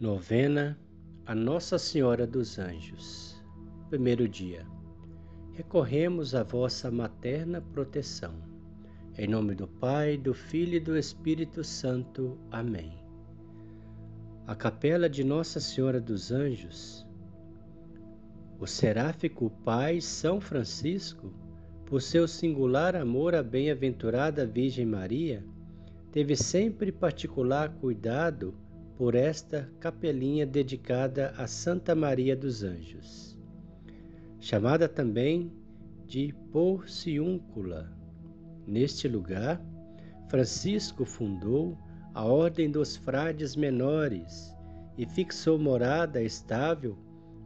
Novena a Nossa Senhora dos Anjos. Primeiro dia. Recorremos à vossa materna proteção. Em nome do Pai, do Filho e do Espírito Santo. Amém. A capela de Nossa Senhora dos Anjos. O seráfico Pai São Francisco, por seu singular amor à bem-aventurada Virgem Maria, teve sempre particular cuidado por esta capelinha dedicada a Santa Maria dos Anjos, chamada também de Porciúncula. Neste lugar, Francisco fundou a Ordem dos Frades Menores e fixou morada estável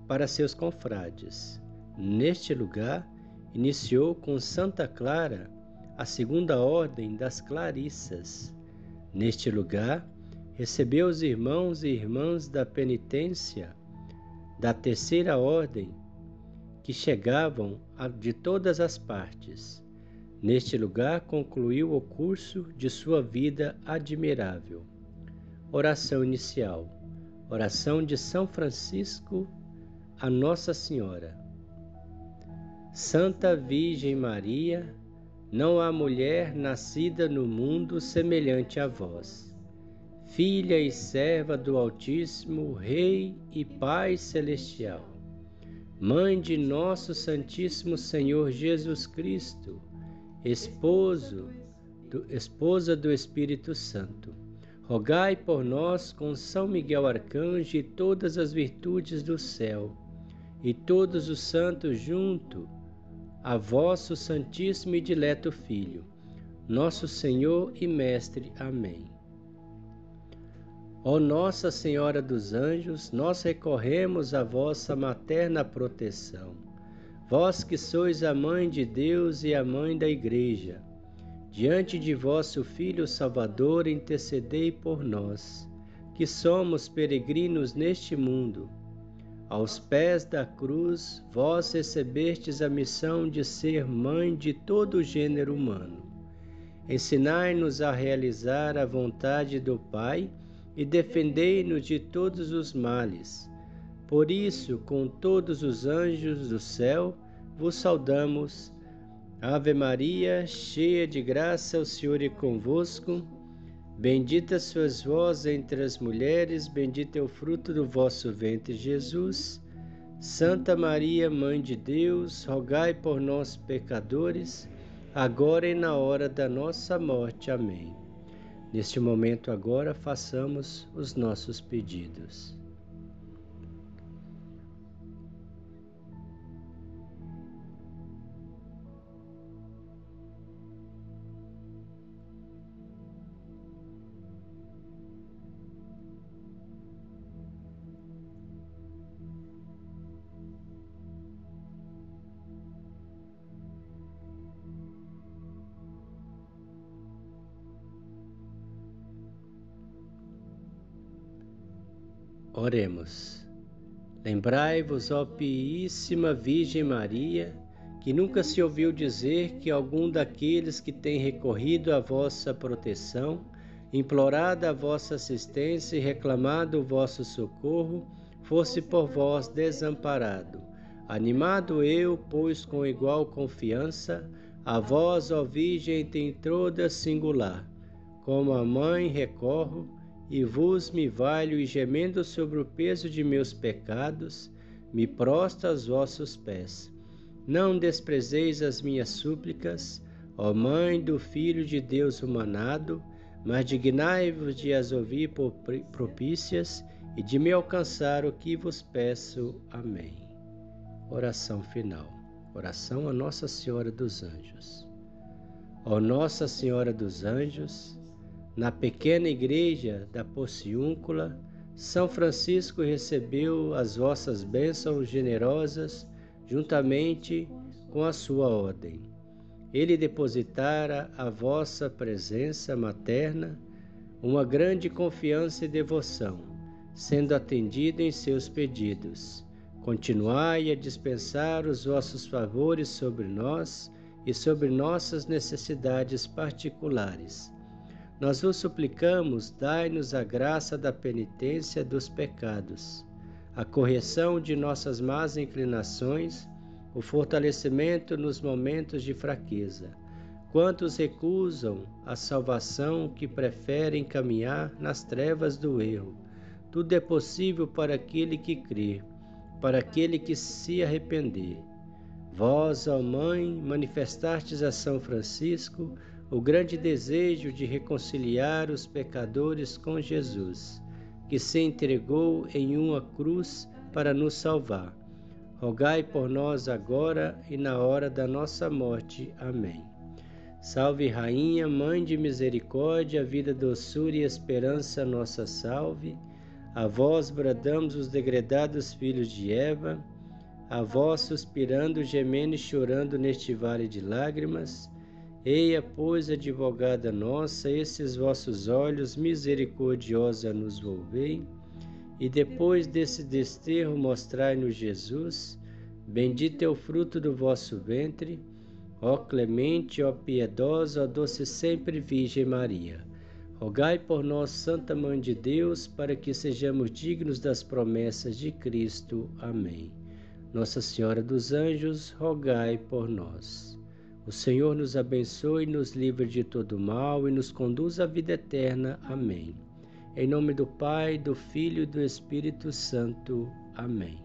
para seus confrades. Neste lugar, iniciou com Santa Clara a segunda ordem das Clarissas. Neste lugar, recebeu os irmãos e irmãs da penitência da terceira ordem que chegavam de todas as partes. Neste lugar concluiu o curso de sua vida admirável. Oração inicial. Oração de São Francisco a Nossa Senhora. Santa Virgem Maria, não há mulher nascida no mundo semelhante a vós filha e serva do Altíssimo, Rei e Pai Celestial, Mãe de nosso Santíssimo Senhor Jesus Cristo, esposo do, esposa do Espírito Santo, rogai por nós com São Miguel Arcanjo e todas as virtudes do céu, e todos os santos junto a vosso Santíssimo e Dileto Filho, nosso Senhor e Mestre. Amém. Ó Nossa Senhora dos Anjos, nós recorremos à vossa materna proteção. Vós que sois a mãe de Deus e a mãe da Igreja, diante de vosso Filho Salvador, intercedei por nós, que somos peregrinos neste mundo. Aos pés da cruz, vós recebestes a missão de ser mãe de todo o gênero humano. Ensinai-nos a realizar a vontade do Pai e defendei-nos de todos os males. Por isso, com todos os anjos do céu, vos saudamos. Ave Maria, cheia de graça, o Senhor é convosco. Bendita sois vós entre as mulheres, bendito é o fruto do vosso ventre, Jesus. Santa Maria, Mãe de Deus, rogai por nós, pecadores, agora e na hora da nossa morte. Amém. Neste momento, agora, façamos os nossos pedidos. Oremos. Lembrai-vos, ó Piíssima Virgem Maria, que nunca se ouviu dizer que algum daqueles que tem recorrido à vossa proteção, implorado a vossa assistência e reclamado o vosso socorro, fosse por vós desamparado. Animado eu, pois com igual confiança, a vós, ó Virgem, tem toda singular. Como a mãe recorro, e vos me valho e gemendo sobre o peso de meus pecados, me prosto aos vossos pés. Não desprezeis as minhas súplicas, ó Mãe do Filho de Deus humanado, mas dignai-vos de as ouvir propícias e de me alcançar o que vos peço. Amém. Oração final. Oração a Nossa Senhora dos Anjos. Ó Nossa Senhora dos Anjos, na pequena igreja da Pociúncula, São Francisco recebeu as vossas bênçãos generosas juntamente com a sua ordem. Ele depositara a vossa presença materna uma grande confiança e devoção, sendo atendido em seus pedidos. Continuai a dispensar os vossos favores sobre nós e sobre nossas necessidades particulares Nós vos suplicamos, dai-nos a graça da penitência dos pecados, a correção de nossas más inclinações, o fortalecimento nos momentos de fraqueza. Quantos recusam a salvação que preferem caminhar nas trevas do erro. Tudo é possível para aquele que crê, para aquele que se arrepender. Vós, ó Mãe, manifestastes a São Francisco o grande desejo de reconciliar os pecadores com Jesus, que se entregou em uma cruz para nos salvar. Rogai por nós agora e na hora da nossa morte. Amém. Salve, Rainha, Mãe de Misericórdia, vida, doçura e esperança, nossa salve. A vós bradamos os degredados filhos de Eva, a vós suspirando, gemendo e chorando neste vale de lágrimas. Eia, pois, advogada nossa, esses vossos olhos misericordiosa nos volvei, e depois desse desterro mostrai-nos Jesus, bendito é o fruto do vosso ventre, ó clemente, ó piedosa, ó doce sempre Virgem Maria. Rogai por nós, Santa Mãe de Deus, para que sejamos dignos das promessas de Cristo. Amém. Nossa Senhora dos Anjos, rogai por nós. O Senhor nos abençoe, nos livre de todo mal e nos conduz à vida eterna. Amém. Em nome do Pai, do Filho e do Espírito Santo. Amém.